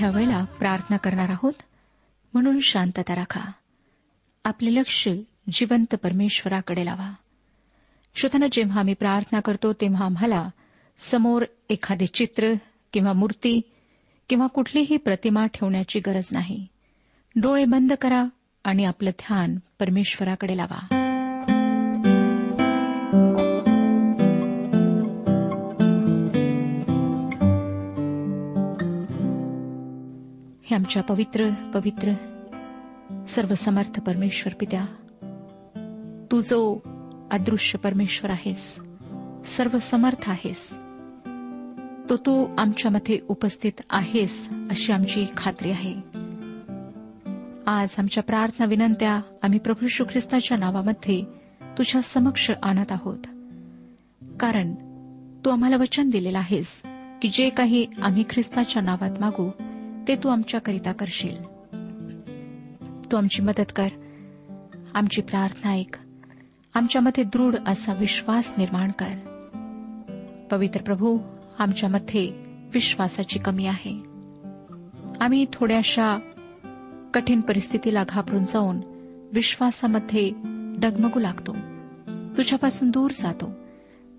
ह्या वेळेला प्रार्थना करणार आहोत. म्हणून शांतता राखा. आपले लक्ष जिवंत परमेश्वराकडे लावा. श्रोताना जेव्हा आम्ही प्रार्थना करतो तेव्हा आम्हाला समोर एखादे चित्र किंवा मूर्ती किंवा कुठलीही प्रतिमा ठेवण्याची गरज नाही. डोळे बंद करा आणि आपलं ध्यान परमेश्वराकडे लावा. हे आमच्या पवित्र पवित्र सर्वसमर्थ परमेश्वर पित्या तू जो अदृश्य परमेश्वर आहेस सर्व समर्थ आहेस तो तू आमच्यामध्ये उपस्थित आहेस अशी आमची खात्री आहे. आज आमच्या प्रार्थना विनंत्या आम्ही प्रभू श्री ख्रिस्ताच्या नावामध्ये तुझ्या समक्ष आणत आहोत. कारण तू आम्हाला वचन दिलेलं आहेस की जे काही आम्ही ख्रिस्ताच्या नावात मागू ते तू आमच्याकरिता करशील. तू आमची मदत कर. आमची प्रार्थना ऐक. आमच्यामध्ये दृढ असा विश्वास निर्माण कर. पवित्र प्रभू आमच्यामध्ये विश्वासाची कमी आहे. आम्ही थोड्याशा कठीण परिस्थितीला घाबरून जाऊन विश्वासामध्ये डगमगू लागतो. तुझ्यापासून दूर जातो.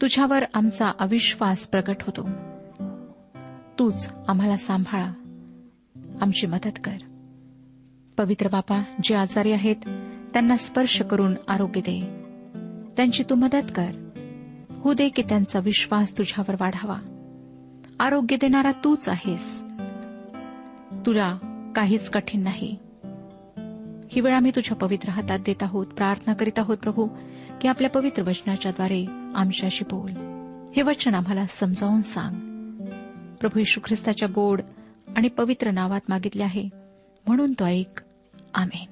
तुझ्यावर आमचा अविश्वास प्रकट होतो. तूच आम्हाला सांभाळा. आमची मदत कर. पवित्र बापा जे आजारी आहेत त्यांना स्पर्श करून आरोग्य दे. त्यांची तू मदत कर. होऊ दे की त्यांचा विश्वास तुझ्यावर वाढावा. आरोग्य देणारा तूच आहेस. तुला काहीच कठीण नाही. ही वेळ आम्ही तुझ्या पवित्र हातात देत आहोत प्रार्थना करीत आहोत प्रभू की आपल्या पवित्र वचनाच्याद्वारे आमच्याशी बोल. हे वचन आम्हाला समजावून सांग. प्रभू ख्रिस्ताच्या गोड आणि पवित्र नावात मागितले आहे. म्हणून तो ऐक. आमेन.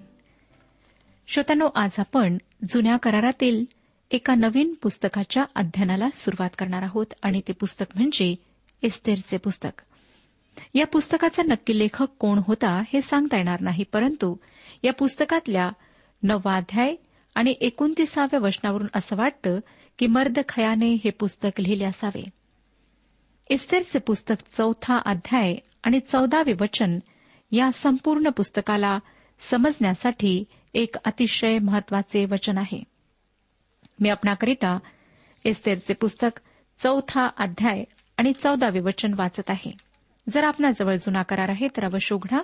श्रोत्यानो आज आपण जुन्या करारातील एका नवीन पुस्तकाच्या अध्ययनाला सुरुवात करणार आहोत आणि ते पुस्तक म्हणजे इस्तेरचे पुस्तक. या पुस्तकाचा नक्की लेखक कोण होता हे सांगता येणार नाही परंतु या पुस्तकातल्या नवाध्याय आणि एकोणतीसाव्या वचनावरून असं वाटतं की मर्द खयाने हे पुस्तक लिहिले असावे. इस्तेरचे पुस्तक चौथा अध्याय आणि चौदावे वचन या संपूर्ण पुस्तकाला समजण्यासाठी एक अतिशय महत्त्वाचे वचन आहे. मी आपणाकरिता एस्तेरचे पुस्तक चौथा अध्याय आणि चौदावे वचन वाचत आहे. जर आपणाजवळ जुना करार आहे तर अवश्य उघडा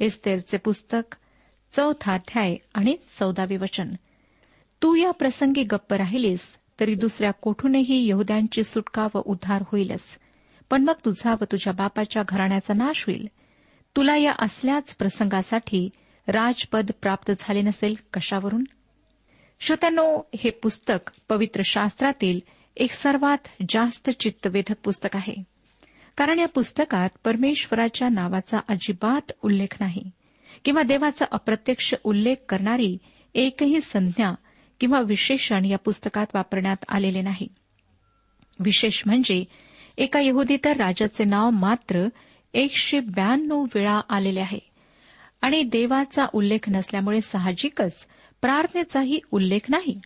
एस्तेरचे पुस्तक चौथा अध्याय आणि चौदावे वचन. तू या प्रसंगी गप्प राहिलीस तरी दुसऱ्या कोठूनही यहद्यांची सुटका व उद्धार होईलच. पण मग तुझा व तुझ्या बापाच्या घराण्याचा नाश होईल. तुला या असल्याच प्रसंगासाठी राजपद प्राप्त झाले नसेल कशावरून? श्रोत्यानो हे पुस्तक पवित्र शास्त्रातील एक सर्वात जास्त चित्तवेधक पुस्तक आहे. कारण या पुस्तकात परमेश्वराच्या नावाचा अजिबात उल्लेख नाही किंवा देवाचा अप्रत्यक्ष उल्लेख करणारी एकही संज्ञा किंवा विशेषण या पुस्तकात वापरण्यात आलेले नाही. विशेष म्हणजे एका यहुदीतर राजाचे नाव मात्र एकशे ब्याण्णव वेळा आलेले आहे. आणि देवाचा उल्लेख नसल्यामुळे साहजिकच प्रार्थनेचाही उल्लेख नाही.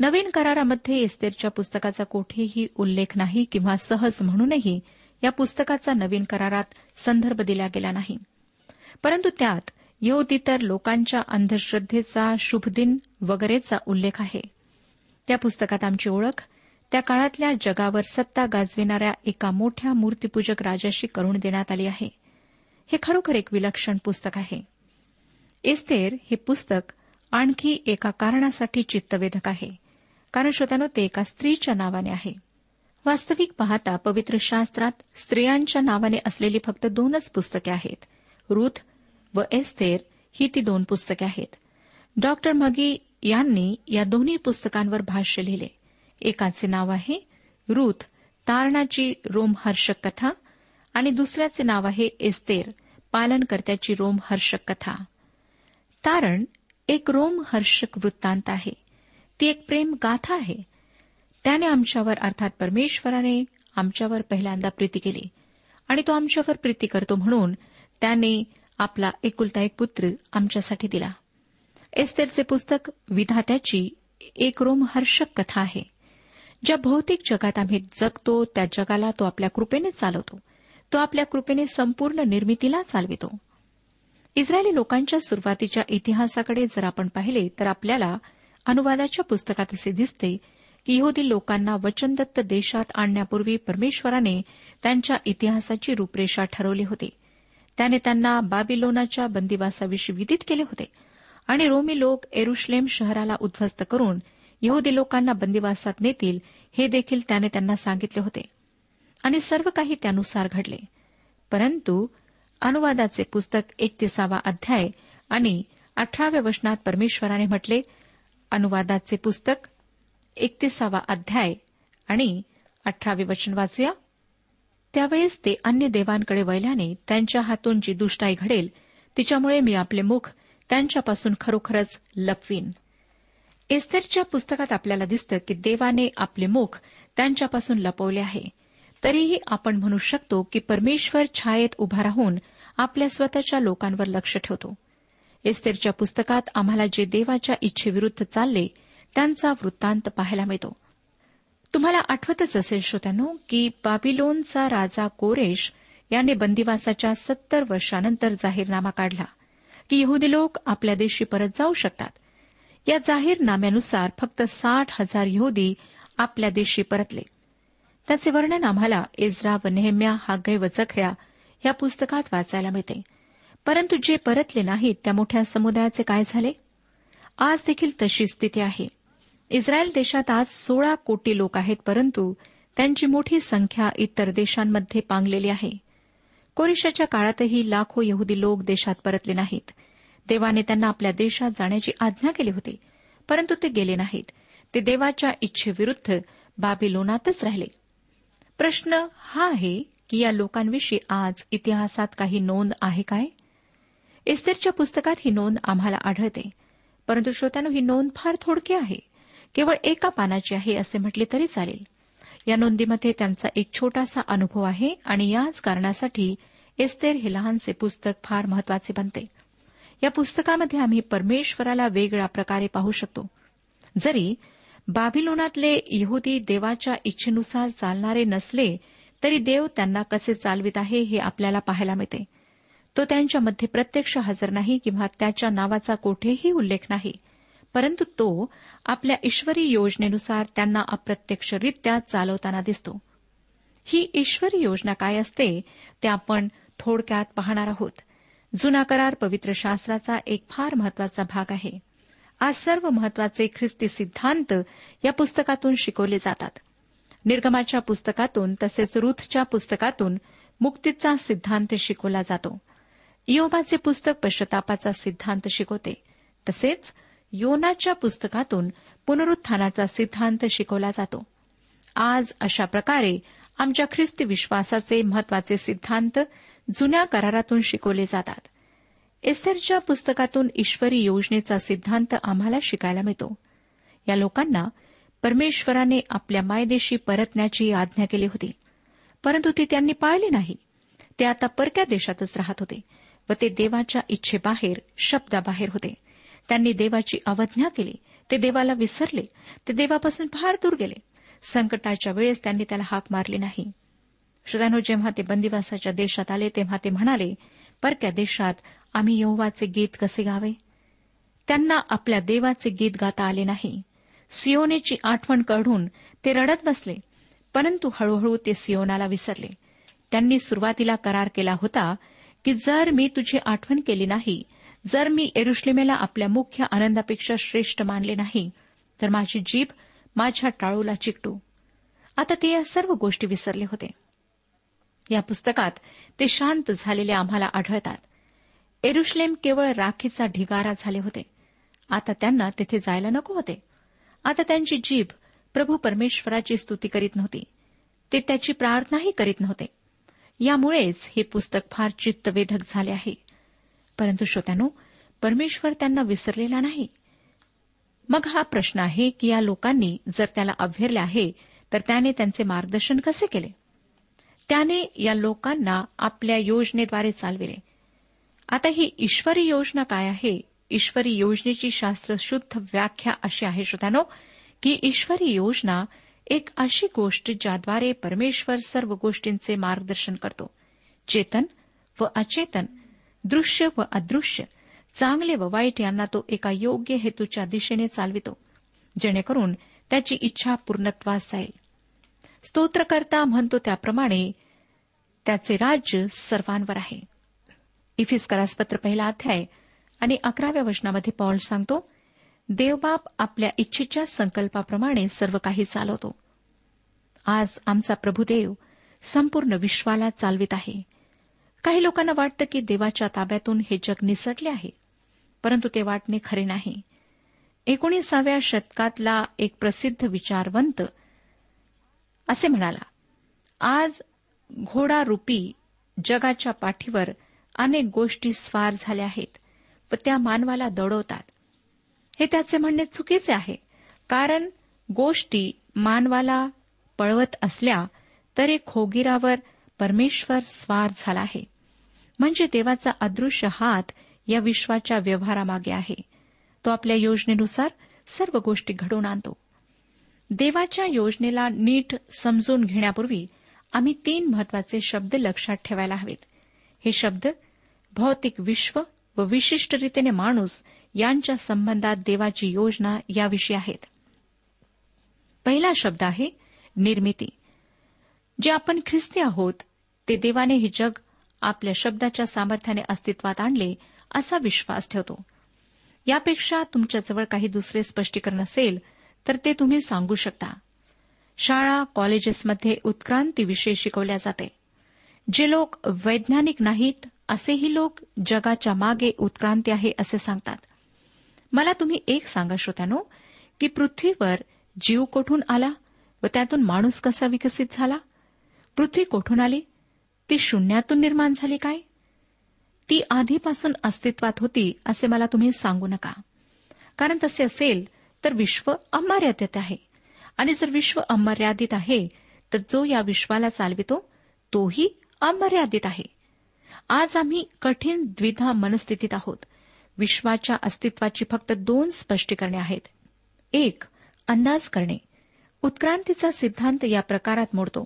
नवीन करारामध्ये एस्तेरच्या पुस्तकाचा कोठेही उल्लेख नाही किंवा सहज म्हणूनही या पुस्तकाचा नवीन करारात संदर्भ दिला गेला नाही. परंतु त्यात यहुदीतर लोकांच्या अंधश्रद्धेचा शुभदिन वगैरेचा उल्लेख आहे. त्या पुस्तकात आमची ओळख त्या काळातल्या जगावर सत्ता गाजविणाऱ्या एका मोठ्या मूर्तीपूजक राजाशी करून देण्यात आली आहे. हे खरोखर एक विलक्षण पुस्तक आहे. एस्तेर हे पुस्तक आणखी एका कारणासाठी चित्तवेधक आहे. कारण श्रोत्यानो ते एका स्त्रीच्या नावाने आहे. वास्तविक पाहता पवित्र शास्त्रात स्त्रियांच्या नावाने असलेली फक्त दोनच पुस्तके आहेत. रुथ व एस्थेर ही ती दोन पुस्तके आहेत. डॉक्टर मगी यांनी या दोन्ही पुस्तकांवर भाष्य लिहिले. एकाचे नाव आहे रूथ तारणाची रोमहर्षक कथा आणि दुसऱ्याचे नाव आहे एस्तेर पालनकर्त्याची रोमहर्षक कथा. तारण एक रोमहर्षक वृत्तांत आहे. ती एक प्रेम गाथा आहे. त्याने आमच्यावर अर्थात परमेश्वराने आमच्यावर पहिल्यांदा प्रीती केली. आणि तो आमच्यावर प्रीती करतो म्हणून त्याने आपला एकुलता एक पुत्र आमच्यासाठी दिला. एस्तेरचे पुस्तक विधात्याची एक रोमहर्षक कथा आहे. ज्या भौतिक जगात आम्ही जगतो त्या जगाला तो आपल्या कृपेने चालवतो. तो आपल्या कृपेने संपूर्ण निर्मितीला चालवितो. इस्रायली लोकांच्या सुरुवातीच्या इतिहासाकडे जर आपण पाहिले तर आपल्याला अनुवादाच्या पुस्तकात असे दिसते की यहुदी लोकांना वचनदत्त देशात आणण्यापूर्वी परमेश्वराने त्यांच्या इतिहासाची रूपरेषा ठरवली होती. त्याने त्यांना बाबिलोनाच्या बंदिवासाविषयी विदित केले होते आणि रोमी लोक एरुश्लेम शहराला उद्ध्वस्त करून यहुदी लोकांना बंदिवासात नेतील हे देखील त्याने त्यांना सांगितले होते. आणि सर्व काही त्यानुसार घडले. परंतु अनुवादाचे पुस्तक एकतीसावा अध्याय आणि अठराव्या वचनात परमेश्वराने म्हटले अनुवादाचे पुस्तक एकतीसावा अध्याय आणि अठरावे वचन वाचूया. त्यावेळेस ते अन्य देवांकडे वळल्याने त्यांच्या हातून जी दुष्टाई घडेल तिच्यामुळे मी आपले मुख त्यांच्यापासून खरोखरच लपवीन. एस्थरच्या पुस्तकात आपल्याला दिसतं की देवाने आपले मुख त्यांच्यापासून लपवले आहे. तरीही आपण म्हणू शकतो की परमेश्वर छायेत उभा राहून आपल्या स्वतःच्या लोकांवर लक्ष ठेवतो. एस्तेरच्या पुस्तकात आम्हाला जे देवाच्या इच्छेविरुद्ध चालले त्यांचा वृत्तांत पाहायला मिळतो. तुम्हाला आठवतच असेल श्रोत्यानो की बाबिलोनचा राजा कोरेश याने बंदिवासाच्या सत्तर वर्षानंतर जाहीरनामा काढला की यहुदी लोक आपल्या देशी परत जाऊ शकतात. या जाहीरनाम्यानुसार फक्त साठ हजार यहुदी आपल्या देशी परतले. त्याचे वर्णन आम्हाला इज्रा व नेहम्या हा व जखऱ्या या पुस्तकात वाचायला मिळते. परंतु जे परतले नाहीत त्या मोठ्या समुदायाचे काय झाले? आज देखील तशी स्थिती आहे. इस्रायल देशात आज सोळा कोटी लोक आहेत परंतु त्यांची मोठी संख्या इतर देशांमध्ये पांगलेली आहे. कोरिशाच्या काळातही लाखो यहुदी लोक देशात परतले नाहीत. देवाने त्यांना आपल्या देशात जाण्याची आज्ञा केली होती परंतु ते गेले नाहीत. ते देवाच्या इच्छेविरुद्ध बाबिलोनातच राहिले. प्रश्न हा आहे की या लोकांविषयी आज इतिहासात काही नोंद आहे काय? इस्तेरच्या पुस्तकात ही नोंद आम्हाला आढळते परंतु श्रोत्यानो ही नोंद फार थोडकी आहे. केवळ एका पानाची आहे असे म्हटले तरी चालेल. या नोंदीमध्ये त्यांचा एक छोटासा अनुभव आहे आणि याच कारणासाठी एस्तेर हे लहानसे पुस्तक फार महत्त्वाचे बनते. या पुस्तकामध्ये आम्ही परमेश्वराला वेगळ्या प्रकारे पाहू शकतो. जरी बाबिलोनातले यहुदी देवाच्या इच्छेनुसार चालणारे नसले तरी देव त्यांना कसे चालवित आहे हे आपल्याला पाहायला मिळते. तो त्यांच्यामध्ये प्रत्यक्ष हजर नाही किंवा त्याच्या नावाचा कोठेही उल्लेख नाही परंतु तो आपल्या ईश्वरी योजनेनुसार त्यांना अप्रत्यक्षरित्या चालवताना दिसतो. ही ईश्वरी योजना काय असते ते आपण थोडक्यात पाहणार आहोत. जुना करार पवित्र शास्त्राचा एक फार महत्त्वाचा भाग आहे. आज सर्व महत्त्वाचे ख्रिस्ती सिद्धांत या पुस्तकातून शिकवले जातात. निर्गमाच्या पुस्तकातून तसेच रुथच्या पुस्तकातून मुक्तीचा सिद्धांत शिकवला जातो. इयोबाचे पुस्तक पश्चतापाचा सिद्धांत शिकवते. तसेच योनाच्या पुस्तकातून पुनरुत्थानाचा सिद्धांत शिकवला जातो. आज अशा प्रकारे आमच्या ख्रिस्ती विश्वासाचे महत्त्वाचे सिद्धांत जुन्या करारातून शिकवले जातात. एस्थरच्या पुस्तकातून ईश्वरी योजनेचा सिद्धांत आम्हाला शिकायला मिळतो. या लोकांना परमेश्वराने आपल्या मायदेशी परतण्याची आज्ञा केली होती. परंतु ती त्यांनी पाळली नाही. ते आता परक्या देशातच राहत होते व ते देवाच्या इच्छेबाहेर शब्दाबाहेर होते. त्यांनी देवाची अवज्ञा केली. ते देवाला विसरले. ते देवापासून फार दूर गेले. संकटाच्या वेळेस त्यांनी त्याला हाक मारली नाही. श्रोत्यानो जेव्हा ते बंदिवासाच्या देशात आले तेव्हा ते म्हणाले परक्या देशात आम्ही यहोवाचे गीत कसे गावे? त्यांना आपल्या देवाचे गीत गाता आले नाही. सियोनेची आठवण काढून ते रडत बसले परंतु हळूहळू ते सियोनाला विसरले. त्यांनी सुरुवातीला करार केला होता की जर मी तुझी आठवण केली नाही जर मी एरुश्लेमेला आपल्या मुख्य आनंदापेक्षा श्रेष्ठ मानले नाही तर माझी जीभ माझ्या टाळूला चिकटू. आता ते या सर्व गोष्टी विसरले होते. या पुस्तकात ते शांत झालेले आम्हाला आढळतात. एरुश्लेम केवळ राखीचा ढिगारा झाले होते. आता त्यांना तिथे जायला नको होते. आता त्यांची जीभ प्रभू परमेश्वराची स्तुती करीत नव्हती. ते त्याची प्रार्थनाही करीत नव्हते. यामुळेच हे पुस्तक फार चित्तवेधक झाले आहे. परंतु श्रोत्यानो परमेश्वर त्यांना विसरलेला नाही. मग हा प्रश्न आहे की या लोकांनी जर त्याला अभ्यरले आहे तर त्याने त्यांचे मार्गदर्शन कसे केले? त्याने या लोकांना आपल्या योजनेद्वारे चालविले. आता ही ईश्वरी योजना काय आहे? ईश्वरी योजनेची शास्त्रशुद्ध व्याख्या अशी आहे श्रोत्यानो की ईश्वरी योजना एक अशी गोष्ट ज्याद्वारे परमेश्वर सर्व गोष्टींचे मार्गदर्शन करतो. चेतन व अचेतन दृश्य व अदृश्य चांगले व वाईट यांना तो एका योग्य हेतूच्या दिशेने चालवितो. जेणेकरून त्याची इच्छा पूर्णत्वास जाईल. स्तोत्रकर्ता म्हणतो त्याप्रमाणे त्याचे राज्य सर्वांवर आहे. इफिस्करासपत्र पहिला अध्याय आणि अकराव्या वचनामध्ये पॉल सांगतो देवबाप आपल्या इच्छेच्या संकल्पाप्रमाणे सर्व काही चालवतो. आज आमचा प्रभुदेव संपूर्ण विश्वाला चालवित आहे. काही लोकांना वाटतं की देवाच्या ताब्यातून हे जग निसटले आहे परंतु ते वाटणे खरे नाही. एकोणीसाव्या शतकातला एक प्रसिद्ध विचारवंत असे म्हणाला आज घोडारूपी जगाच्या पाठीवर अनेक गोष्टी स्वार झाल्या आहेत व त्या मानवाला दडवतात. हे त्याचे म्हणणे चुकीचे आहे. कारण गोष्टी मानवाला पळवत असल्या तरी खोगीरावर परमेश्वर स्वार झाला आहे. म्हणजे देवाचा अदृश्य हात या विश्वाच्या व्यवहारामागे आहे. तो आपल्या योजनेनुसार सर्व गोष्टी घडवून आणतो. देवाच्या योजनेला नीट समजून घेण्यापूर्वी आम्ही तीन महत्त्वाचे शब्द लक्षात ठेवायला हवेत. हे शब्द भौतिक विश्व व विशिष्ट रीतीने माणूस यांच्या संबंधात देवाची योजना याविषयी आहेत. पहिला शब्द आहे निर्मिती. जे आपण ख्रिस्ती आहोत ते देवाने हे जग आपल्या शब्दाच्या सामर्थ्याने अस्तित्वात आणले असा विश्वास ठेवतो. यापेक्षा तुमच्याजवळ काही दुसरे स्पष्टीकरण असेल तर ते तुम्ही सांगू शकता. शाळा कॉलेजेसमध्ये उत्क्रांतीविषयी शिकवल्या जाते. जे लोक वैज्ञानिक नाहीत असेही लोक जगाच्या मागे उत्क्रांती आहे असे सांगतात. मला तुम्ही एक सांगा श्रोत्यानो की पृथ्वीवर जीव कोठून आला व त्यातून माणूस कसा विकसित झाला? पृथ्वी कोठून आली? ती शून्यातून निर्माण झाली काय? ती आधीपासून अस्तित्वात होती असे मला तुम्ही सांगू नका. कारण तसे असेल तर विश्व अमर्यादित आहे. आणि जर विश्व अमर्यादित आहे तर जो या विश्वाला चालवितो तोही अमर्यादित आहे. आज आम्ही कठीण द्विधा मनस्थितीत आहोत. विश्वाच्या अस्तित्वाची फक्त दोन स्पष्टीकरणे आहेत. एक अंदाज करणे. उत्क्रांतीचा सिद्धांत या प्रकारात मोडतो.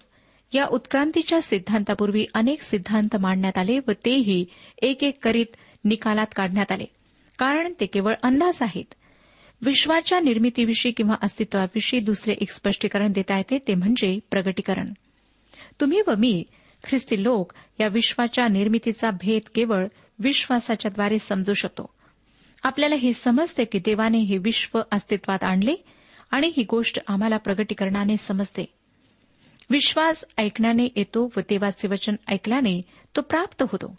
या उत्क्रांतीच्या सिद्धांतापूर्वी अनेक सिद्धांत मांडण्यात आले व तेही एक एक करीत निकालात काढण्यात आले. कारण ते केवळ अंदाज आहेत. विश्वाच्या निर्मितीविषयी किंवा अस्तित्वाविषयी दुसरे एक स्पष्टीकरण देता येते ते म्हणजे प्रगटीकरण. तुम्ही व मी ख्रिस्ती लोक या विश्वाच्या निर्मितीचा भेद केवळ विश्वासाच्याद्वारे समजू शकतो. आपल्याला हे समजते की देवाने हे विश्व अस्तित्वात आणले आणि ही गोष्ट आम्हाला प्रगटीकरणाने समजते. विश्वास ऐकण्याने येतो व देवाचे वचन ऐकल्याने तो प्राप्त होतो.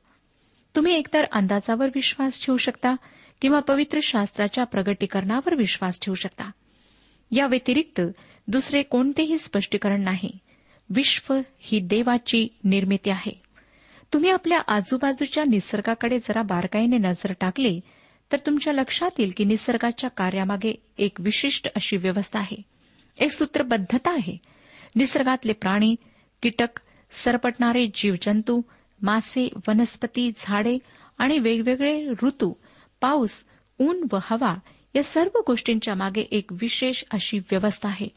तुम्ही एकतर अंदाजावर विश्वास ठेवू शकता किंवा पवित्र शास्त्राच्या प्रगटीकरणावर विश्वास ठेवू शकता. या व्यतिरिक्त दुसरे कोणतेही स्पष्टीकरण नाही. विश्व ही देवाची निर्मिती आहे. तुम्ही आपल्या आजूबाजूच्या निसर्गाकडे जरा बारकाईने नजर टाकली तर तुमच्या लक्षात येईल की निसर्गाच्या कार्यामागे एक विशिष्ट अशी व्यवस्था आहे. एक सूत्रबद्धता आहे. निसर्गातले प्राणी कीटक सरपटणारे जीवजंतू मासे वनस्पती झाडे आणि वेगवेगळे ऋतू पाऊस ऊन व हवा या सर्व गोष्टींच्या मागे एक विशेष अशी व्यवस्था आहे.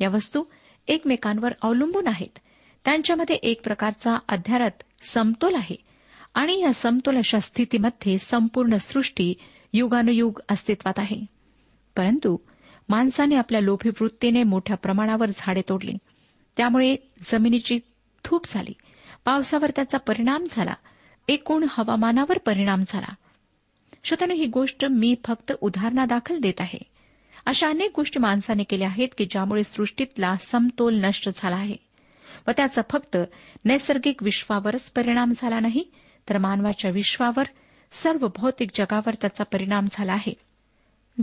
या वस्तू एकमेकांवर अवलंबून आहेत. त्यांच्यामध्ये एक प्रकारचा अध्यारत समतोल आहे आणि या समतोल अशा स्थितीमध्ये संपूर्ण सृष्टी युगानुयुग अस्तित्वात आहे. परंतु माणसाने आपल्या लोभी वृत्तीने मोठ्या प्रमाणावर झाडे तोडली. त्यामुळे जमिनीची थूप झाली. पावसावर त्याचा परिणाम झाला. एकूण हवामानावर परिणाम झाला. श्रोत्यानं ही गोष्ट मी फक्त उदाहरणादाखल देत आहे. अशा अनेक गोष्टी माणसाने केल्या आहेत की ज्यामुळे सृष्टीतला समतोल नष्ट झाला आहे. व त्याचा फक्त नैसर्गिक विश्वावरच परिणाम झाला नाही तर मानवाच्या विश्वावर सर्व भौतिक जगावर त्याचा परिणाम झाला आहे.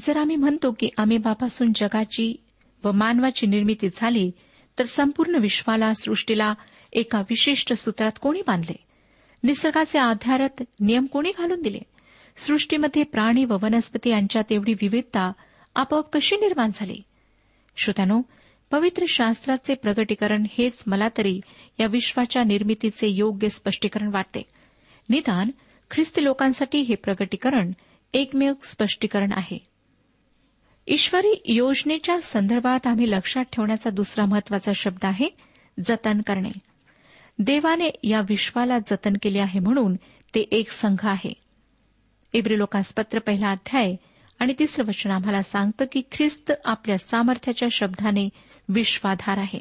जर आम्ही म्हणतो की अमेबापासून जगाची व मानवाची निर्मिती झाली तर संपूर्ण विश्वाला सृष्टीला एका विशिष्ट सूत्रात कोणी बांधले? निसर्गाचे आधारत नियम कोणी घालून दिले? सृष्टीमध्ये प्राणी व वनस्पती यांच्यात एवढी विविधता आपोआप कशी निर्माण झाली? श्रोत्यानो पवित्र शास्त्राचे प्रगटीकरण हेच मला तरी या विश्वाच्या निर्मितीचे योग्य स्पष्टीकरण वाटते. निदान ख्रिस्ती लोकांसाठी हे प्रगटीकरण एकमेव स्पष्टीकरण आहे. ईश्वरी योजनेच्या संदर्भात आम्ही लक्षात ठेवण्याचा दुसरा महत्त्वाचा शब्द आहे जतन करणे. देवाने या विश्वाला जतन केले आहे म्हणून ते एक संघ आहे. इब्रिलोकासपत्र पहिला अध्याय. आणि तिसरं वचन आम्हाला सांगतं की ख्रिस्त आपल्या सामर्थ्याच्या शब्दाने विश्वाधार आहे.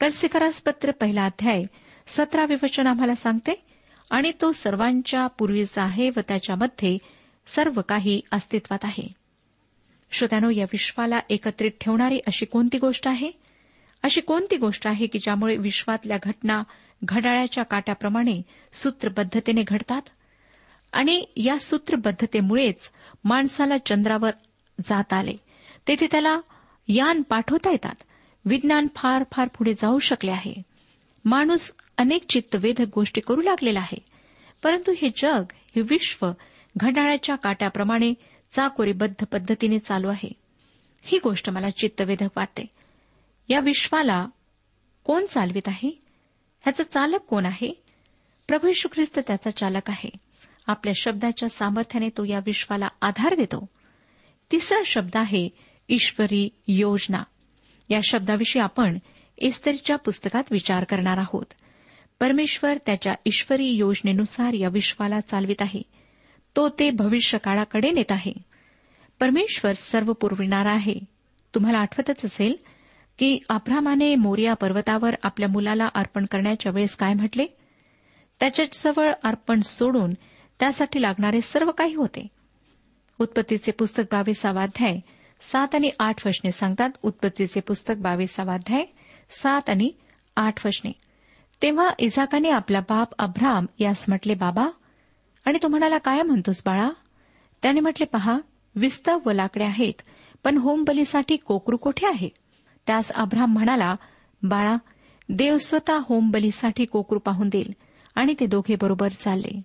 कलसिकरासपत्र पहिला अध्याय. सतरावे वचन आम्हाला सांगते आणि तो सर्वांच्या पूर्वीचा आहे व त्याच्यामध्ये सर्व काही अस्तित्वात आहे. श्रोत्यानो या विश्वाला एकत्रित ठेवणारी अशी कोणती गोष्ट आहे? अशी कोणती गोष्ट आहे की ज्यामुळे विश्वातल्या घटना घड्याळ्याच्या काट्याप्रमाणे सूत्रबद्धतेने घडतात? आणि या सूत्रबद्धतेमुळेच माणसाला चंद्रावर जात आले. तेथे त्याला यान पाठवता येतात. विज्ञान फार फार पुढे जाऊ शकले आहे. माणूस अनेक चित्तवेधक गोष्टी करू लागलेला आहे. परंतु हे जग हे विश्व घड्याळाच्या काट्याप्रमाणे चाकोरीबद्ध पद्धतीने चालू आहे. ही गोष्ट मला चित्तवेधक वाटते. या विश्वाला कोण चालवित आहे? ह्याचा चालक कोण आहे? प्रभू ख्रिस्त त्याचा चालक आहे. आपल्या शब्दाच्या सामर्थ्याने तो या विश्वाला आधार देतो. तिसरा शब्द आहे ईश्वरी योजना. या शब्दाविषयी आपण इस्तेरीच्या पुस्तकात विचार करणार आहोत. परमेश्वर त्याच्या ईश्वरी योजनेनुसार या विश्वाला चालवित आहे. तो ते भविष्य काळाकडे नेत आहे. परमेश्वर सर्व पुरविणारा आहे. तुम्हाला आठवतच असेल की अब्रामाने मोरिया पर्वतावर आपल्या मुलाला अर्पण करण्याच्या वेळेस काय म्हटले? त्याच्याजवळ अर्पण सोडून त्यासाठी लागणारे सर्व काही होते. उत्पत्तीचे पुस्तक बावीसावाध्याय सात आणि आठ वचने सांगतात उत्पत्तीचे पुस्तक बावीसावाध्याय सात आणि आठ वचने. तेव्हा इझाकाने आपला बाप अब्राम यास म्हटले बाबा आणि तो म्हणाला काय म्हणतोस बाळा? त्याने म्हटले पहा विस्तव व लाकडे आहेत पण होमबलीसाठी कोकरू कोठे आहे? त्यास अब्राम म्हणाला बाळा देव स्वतः होमबलीसाठी कोकरू पाहून देईल आणि ते दोघे बरोबर चालले.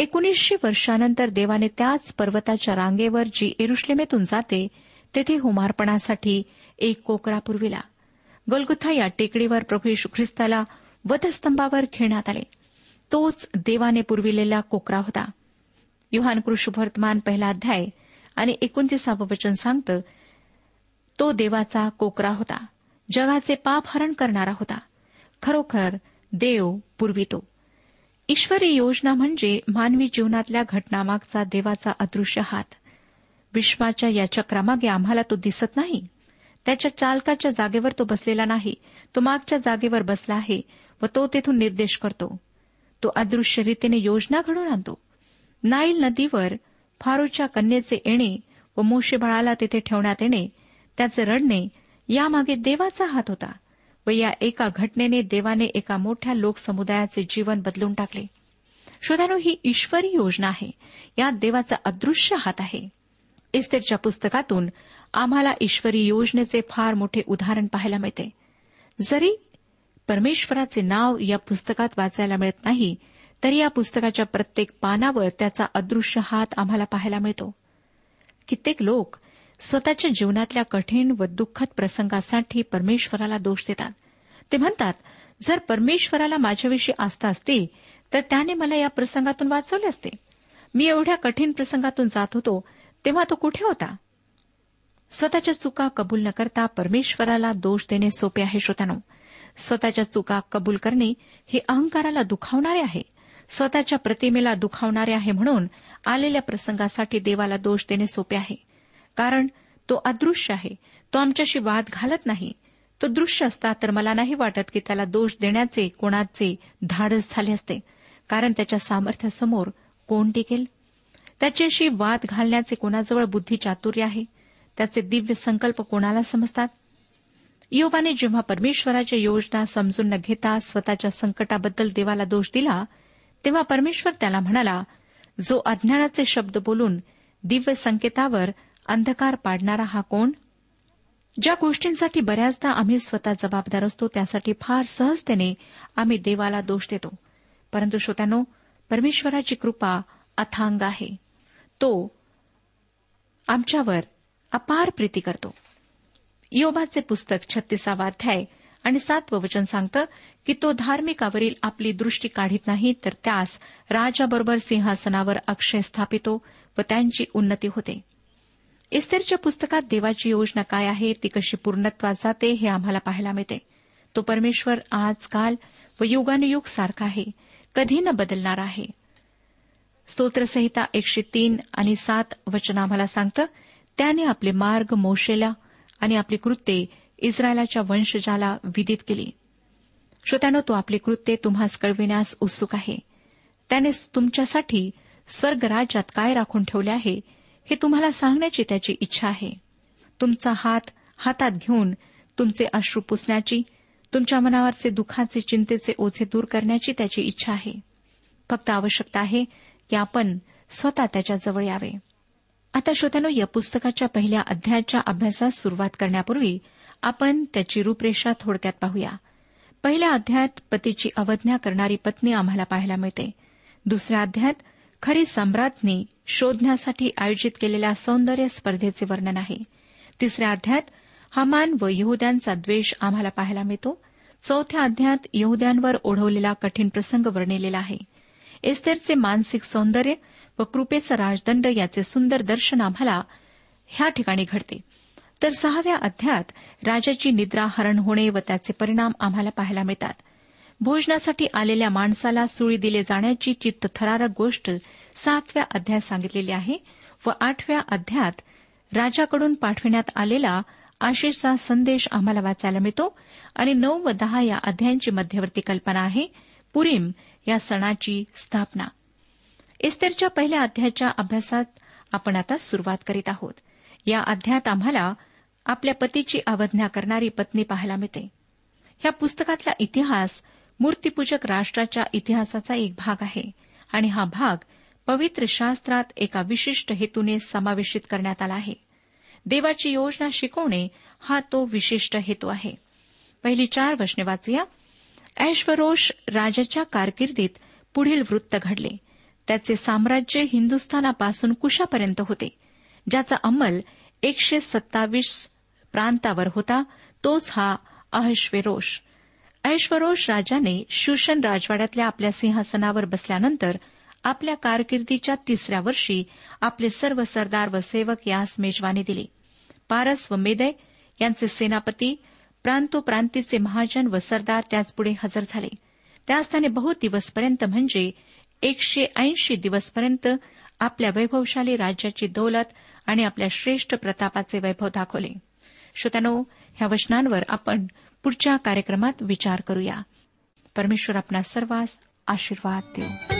एकोणीसशे वर्षानंतर देवाने त्याच पर्वताच्या रांगेवर जी एरुश्लेमेतून जाते तेथे होमार्पणासाठी एक कोकरा पुरविला. गोलगुथा या टेकडीवर प्रभू यशू ख्रिस्ताला वधस्तंभावर खेळण्यात आले. तोच देवाने पुरविलेला कोकरा होता. युहान कृष्णवर्तमान पहिला अध्याय आणि एकोणतीसावं वचन सांगतं तो देवाचा कोकरा होता. जगाचे पाप हरण करणारा होता. खरोखर देव पुरवितो. ईश्वरी योजना म्हणजे मानवी जीवनातल्या घटनामागचा देवाचा अदृश्य हात. विश्वाच्या या चक्रामागे आम्हाला तो दिसत नाही. त्याच्या चालकाच्या जागेवर तो बसलेला नाही. तो मागच्या जागेवर बसला आहे व तो तेथून निर्देश करतो. तो अदृश्य रीतीने योजना घडून आणतो. नाईल नदीवर फारूच्या कन्येचे येणे व मोशे बाळाला तिथे ठेवण्यात येणे त्याचे रडणे यामागे देवाचा हात होता. व या एका घटनेने देवाने एका मोठ्या लोकसमुदायाचे जीवन बदलून टाकले. श्रोत्यानो ही ईश्वरी योजना आहे. यात देवाचा अदृश्य हात आहे. इस्तेरच्या पुस्तकातून आम्हाला ईश्वरी योजनेचे फार मोठे उदाहरण पाहायला मिळते. जरी परमेश्वराचे नाव या पुस्तकात वाचायला मिळत नाही तरी या पुस्तकाच्या प्रत्येक पानावर त्याचा अदृश्य हात आम्हाला पाहायला मिळतो. कित्येक लोक स्वतःच्या जीवनातल्या कठीण व दुःखद प्रसंगासाठी परमेश्वराला दोष देतात. ते म्हणतात जर परमेश्वराला माझ्याविषयी आस्था असती तर त्याने मला या प्रसंगातून वाचवले असते. मी एवढ्या कठीण प्रसंगातून जात होतो तेव्हा तो कुठे होता? स्वतःच्या चुका कबूल न करता परमेश्वराला दोष देणे सोपे आहे श्रोत्यानो. स्वतःच्या चुका कबूल करणे हे अहंकाराला दुखावणारे आहे. स्वतःच्या प्रतिमेला दुखावणारे आहे म्हणून आलेल्या प्रसंगासाठी देवाला दोष देणे सोपे आहे. कारण तो अदृश्य आहे. तो आमच्याशी वाद घालत नाही. तो दृश्य असता तर मला नाही वाटत की त्याला दोष देण्याचे कोणाचे धाडस झाले असते. कारण त्याच्या सामर्थ्यासमोर कोण टिकेल? त्याच्याशी वाद घालण्याचे कोणाजवळ बुद्धी चातुर्य आहे? त्याचे दिव्य संकल्प कोणाला समजतात? योबाने जेव्हा परमेश्वराच्या योजना समजून न घेता स्वतःच्या संकटाबद्दल देवाला दोष दिला तेव्हा परमेश्वर त्याला म्हणाला जो अज्ञानाचे शब्द बोलून दिव्य संकेतावर अंधकार पाडणारा हा कोण? ज्या गोष्टींसाठी बऱ्याचदा आम्ही स्वतः जबाबदार असतो त्यासाठी फार सहजतेने आम्ही देवाला दोष देतो. परंतु श्रोत्यानो परमेश्वराची कृपा अथांग आहे. तो आमच्यावर अपार प्रीती करतो. योबाचे पुस्तक छत्तीसावा अध्याय आणि सातवं वचन सांगतं की तो धार्मिकावरील आपली दृष्टी काढीत नाही तर त्यास राजाबरोबर सिंहासनावर अक्षय स्थापितो व त्यांची उन्नती होते. इस्तेरच्या पुस्तकात देवाची योजना काय आहे ती कशी पूर्णत्वात जाते हे आम्हाला पाहायला मिळते. तो परमेश्वर आजकाल व युगानुयुग सारखा आहे कधी न बदलणार आहे. स्तोत्रसंहिता एकशे तीन आणि सात वचन आम्हाला सांगतं त्याने आपले मार्ग मोशेला आणि आपली कृत्ये इस्रायलाच्या वंशजाला विदित केली. श्रोत्यानं तो आपली कृत्ये तुम्हास कळविण्यास उत्सुक आहे. त्याने तुमच्यासाठी स्वर्गराज्यात काय राखून ठेवले आहे हे तुम्हाला सांगण्याची त्याची इच्छा आहे. तुमचा हात हातात घेऊन तुमचे अश्रू पुसण्याची तुमच्या मनावरचे दुःखाचे चिंतेचे ओझे दूर करण्याची त्याची इच्छा आहे. फक्त आवश्यकता आहे की आपण स्वतः त्याच्याजवळ यावे. आता श्रोत्यानो या पुस्तकाच्या पहिल्या अध्यायाच्या अभ्यासास सुरुवात करण्यापूर्वी आपण त्याची रूपरेषा थोडक्यात पाहूया. पहिल्या अध्यायात पतीची अवज्ञा करणारी पत्नी आम्हाला पाहायला मिळते. दुसऱ्या अध्यायात खरी सम्राज्ञी शोधण्यासाठी आयोजित केलेल्या सौंदर्य स्पर्धेचे वर्णन आहे. तिसऱ्या अध्यायात हमान व यहद्यांचा द्वेष आम्हाला पाहायला मिळतो. चौथ्या अध्यायात यहद्यांवर ओढवलेला कठीण प्रसंग वर्णिलेला आहे. एस्तेरचे मानसिक सौंदर्य व कृपेचा राजदंड याचे सुंदर दर्शन आम्हाला ह्या ठिकाणी घडते. तर सहाव्या अध्यायात राजाची निद्रा हरण होणे व त्याचे परिणाम आम्हाला पाहायला मिळतात. भोजनासाठी आलेल्या माणसाला सुळी दिले जाण्याची चित्तथरारक गोष्ट सातव्या अध्यायात सांगितलेली आहे व आठव्या अध्यायात राजाकडून पाठविण्यात आलेला आशिषचा संदेश आम्हाला वाचायला मिळतो. आणि नऊ व दहा या अध्यायांची मध्यवर्ती कल्पना आहे. पुरीम या सणाची स्थापना. इस्तेरच्या पहिल्या अध्यायाच्या अभ्यासात आपण आता सुरुवात करीत आहोत. या अध्यायात आम्हाला आपल्या पतीची अवज्ञा करणारी पत्नी पाहायला मिळते. ह्या पुस्तकातला इतिहास मूर्तीपूजक राष्ट्राच्या इतिहासाचा एक भाग आहे. आणि हा भाग पवित्र शास्त्रात एका विशिष्ट हेतूने समावेशित करण्यात आला आहे. देवाची योजना शिकवणे हा तो विशिष्ट हेतू आहे. पहिली चार वचने वाचूया. ऐश्वरोष राजाच्या कारकिर्दीत पुढील वृत्त घडले. त्याचे साम्राज्य हिंदुस्थानापासून कुशापर्यंत होते. ज्याचा अंमल एकशे सत्तावीस प्रांतावर होता तोच हा अहश्वेरोष. ऐश्वरोष राजाने शूषण राजवाड्यातल्या आपल्या सिंहासनावर बसल्यानंतर आपल्या कारकिर्दीच्या तिसऱ्या वर्षी आपले सर्व सरदार व सेवक यास मेजवानी दिली. पारस व मेदय यांचे सेनापती प्रांतोप्रांतीचे महाजन व सरदार त्याचपुढे हजर झाले. त्यास त्याने बहुत दिवसपर्यंत म्हणजे एकशे ऐंशी दिवसपर्यंत आपल्या वैभवशाली राज्याची दौलत आणि आपल्या श्रेष्ठ प्रतापाचे वैभव दाखवले. श्रोत्यानो ह्या वचनांवर आपण पुढच्या कार्यक्रमात विचार करूया. परमेश्वर आपला सर्वांस आशीर्वाद देऊ.